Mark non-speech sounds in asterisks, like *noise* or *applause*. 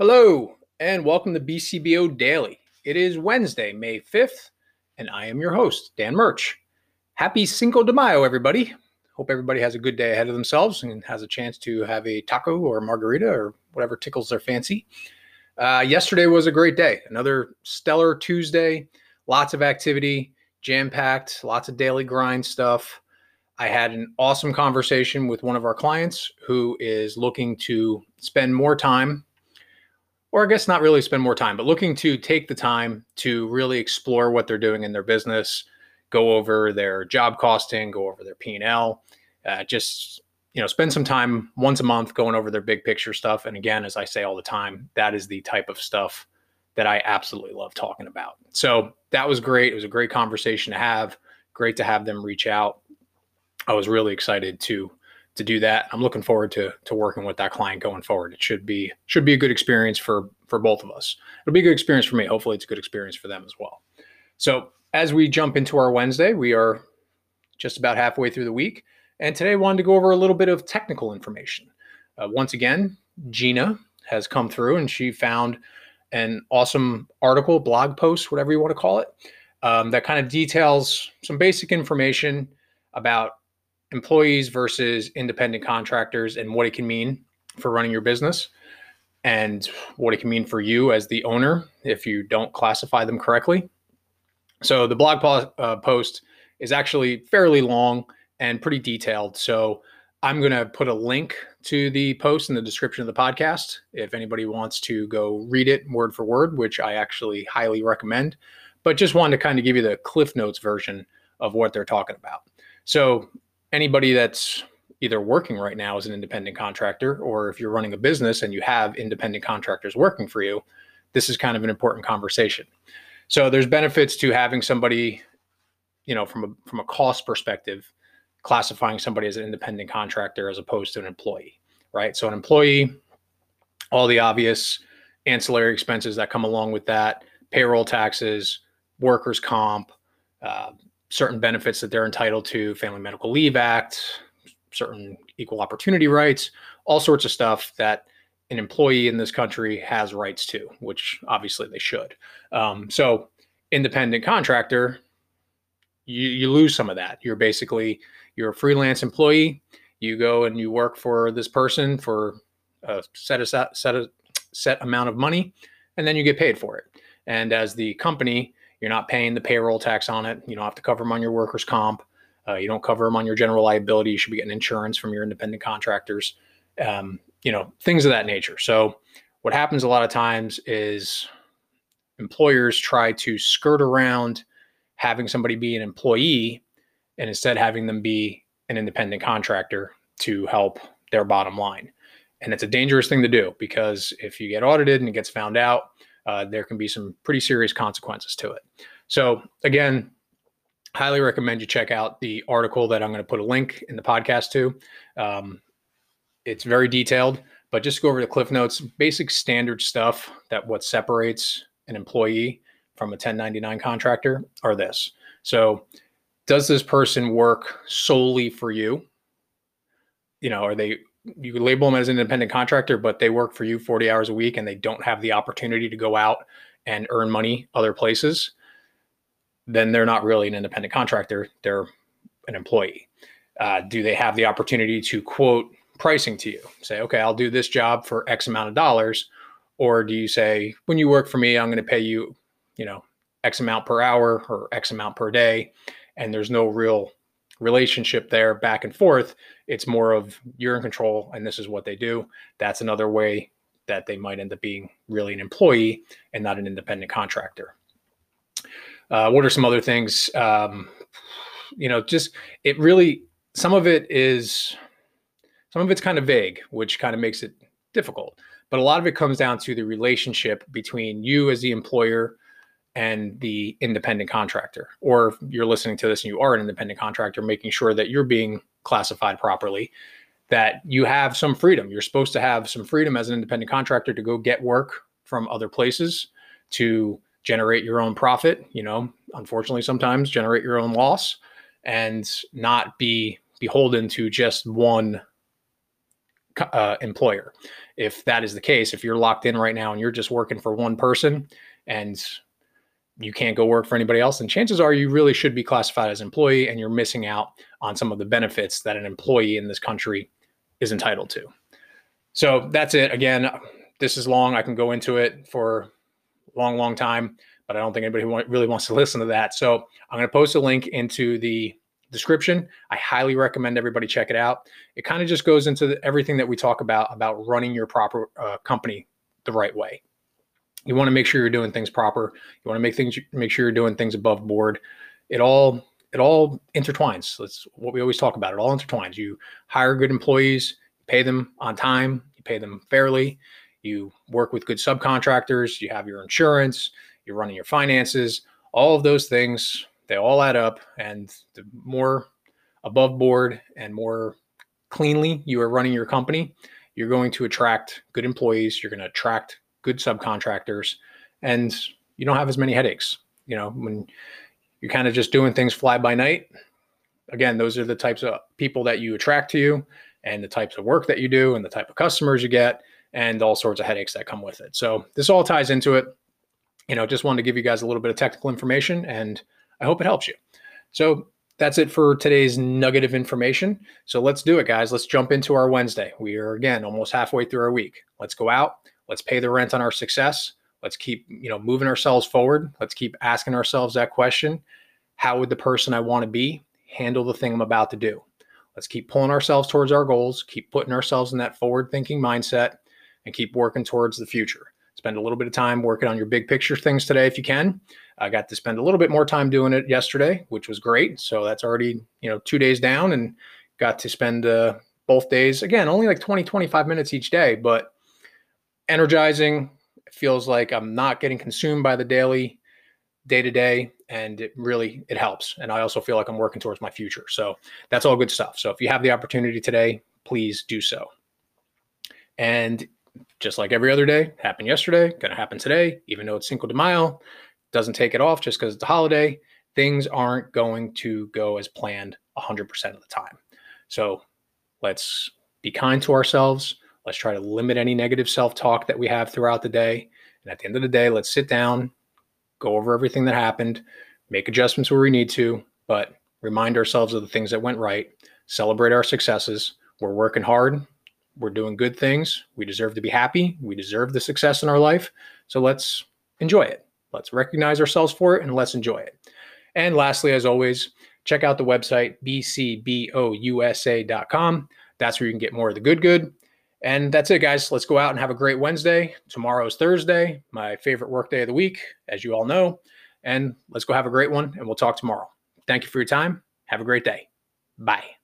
Hello, and welcome to BCBO Daily. It is Wednesday, May 5th, and I am your host, Dan Murch. Happy Cinco de Mayo, everybody. Hope everybody has a good day ahead of themselves and has a chance to have a taco or margarita or whatever tickles their fancy. Uh, yesterday was a great day. Another stellar Tuesday, lots of activity, jam packed, lots of daily grind stuff. I had an awesome conversation with one of our clients who is looking to spend more time or I guess not really spend more time, but looking to take the time to really explore what they're doing in their business, go over their job costing, go over their P and L, uh, just you know, spend some time once a month going over their big picture stuff. And again, as I say all the time, that is the type of stuff that I absolutely love talking about. So that was great. It was a great conversation to have. Great to have them reach out. I was really excited to to do that. I'm looking forward to to working with that client going forward. It should be should be a good experience for for both of us. It'll be a good experience for me. Hopefully, it's a good experience for them as well. So as we jump into our Wednesday, we are just about halfway through the week, and today I wanted to go over a little bit of technical information. Uh, once again, Gina has come through and she found an awesome article, blog post, whatever you want to call it, um, that kind of details some basic information about employees versus independent contractors and what it can mean for running your business and what it can mean for you as the owner if you don't classify them correctly. So the blog uh, post is actually fairly long and pretty detailed. So I'm going to put a link to the post in the description of the podcast if anybody wants to go read it word for word, which I actually highly recommend. But just wanted to kind of give you the Cliff Notes version of what they're talking about. So anybody that's either working right now as an independent contractor or if you're running a business and you have independent contractors working for you, this is kind of an important conversation. So there's benefits to having somebody, you know, from a from a cost perspective, classifying somebody as an independent contractor as opposed to an employee, right? So an employee, all the obvious ancillary expenses that come along with that, payroll taxes, workers' comp, uh, certain benefits that they're entitled to, Family Medical Leave Act, certain equal opportunity rights, all sorts of stuff that an employee in this country has rights to, which obviously they should. Um, so, independent contractor, you, you lose some of that. You're basically you're a freelance employee. You go and you work for this person for a set a set a set amount of money, and then you get paid for it. And as the company, you're not paying the payroll tax on it. You don't have to cover them on your workers' comp. Uh, you don't cover them on your general liability. You should be getting insurance from your independent contractors. Um, you know, things of that nature. So, what happens a lot of times is employers try to skirt around having somebody be an employee and instead having them be an independent contractor to help their bottom line. And it's a dangerous thing to do because if you get audited and it gets found out, uh, there can be some pretty serious consequences to it. So, again, highly recommend you check out the article that I'm going to put a link in the podcast to. Um, it's very detailed, but just go over the cliff notes, basic standard stuff that what separates an employee from a 1099 contractor are this. So, does this person work solely for you? You know, are they you could label them as an independent contractor, but they work for you 40 hours a week and they don't have the opportunity to go out and earn money other places, then they're not really an independent contractor. They're an employee. Uh, do they have the opportunity to quote pricing to you? Say, okay, I'll do this job for X amount of dollars. Or do you say, when you work for me, I'm going to pay you, you know, X amount per hour or X amount per day. And there's no real relationship there back and forth. It's more of you're in control and this is what they do. That's another way that they might end up being really an employee and not an independent contractor. Uh, what are some other things? Um, you know, just it really, some of it is, some of it's kind of vague, which kind of makes it difficult. But a lot of it comes down to the relationship between you as the employer and the independent contractor, or you're listening to this and you are an independent contractor, making sure that you're being classified properly, that you have some freedom. You're supposed to have some freedom as an independent contractor to go get work from other places to generate your own profit, you know, unfortunately, sometimes generate your own loss and not be beholden to just one uh, employer. If that is the case, if you're locked in right now and you're just working for one person and you can't go work for anybody else, and chances are you really should be classified as employee and you're missing out on some of the benefits that an employee in this country is entitled to. So that's it. Again, this is long. I can go into it for a long, long time, but I don't think anybody really wants to *laughs* listen to that. So I'm going to post a link into the description. I highly recommend everybody check it out. It kind of just goes into the, everything that we talk about about running your proper uh, company the right way. You want to make sure you're doing things proper. You want to make things make sure you're doing things above board. It all it all intertwines. That's what we always talk about. It all intertwines. You hire good employees, pay them on time, you pay them fairly, you work with good subcontractors, you have your insurance, you're running your finances, all of those things, they all add up. And the more above board and more cleanly you are running your company, you're going to attract good employees, you're going to attract good subcontractors, and you don't have as many headaches. You know, when you're kind of just doing things fly by night, again, those are the types of people that you attract to you and the types of work that you do and the type of customers you get and all sorts of headaches that come with it. So this all ties into it. You know, just wanted to give you guys a little bit of technical information and I hope it helps you. So that's it for today's nugget of information. So let's do it, guys. Let's jump into our Wednesday. We are again almost halfway through our week. Let's go out. Let's pay the rent on our success. Let's keep, you know, moving ourselves forward. Let's keep asking ourselves that question. How would the person I want to be handle the thing I'm about to do? Let's keep pulling ourselves towards our goals, keep putting ourselves in that forward thinking mindset, and keep working towards the future. Spend a little bit of time working on your big picture things today if you can. I got to spend a little bit more time doing it yesterday, which was great. So that's already, you know, two days down and got to spend uh, both days. Again, only like 20, 25 minutes each day, but energizing. It feels like I'm not getting consumed by the daily day to day and it really it helps. And i also feel like i'm working towards my future. So that's all good stuff. So if you have the opportunity today please do so. And just like every other day happened yesterday gonna happen today even though it's cinco de mayo doesn't take it off just because it's a holiday things aren't going to go as planned 100% of the time. So let's be kind to ourselves Let's try to limit any negative self talk that we have throughout the day. And at the end of the day, let's sit down, go over everything that happened, make adjustments where we need to, but remind ourselves of the things that went right, celebrate our successes. We're working hard, we're doing good things. We deserve to be happy, we deserve the success in our life. So let's enjoy it. Let's recognize ourselves for it and let's enjoy it. And lastly, as always, check out the website bcbousa.com. That's where you can get more of the good, good and that's it, guys. Let's go out and have a great Wednesday. Tomorrow's Thursday, my favorite work day of the week, as you all know. And let's go have a great one, and we'll talk tomorrow. Thank you for your time. Have a great day. Bye.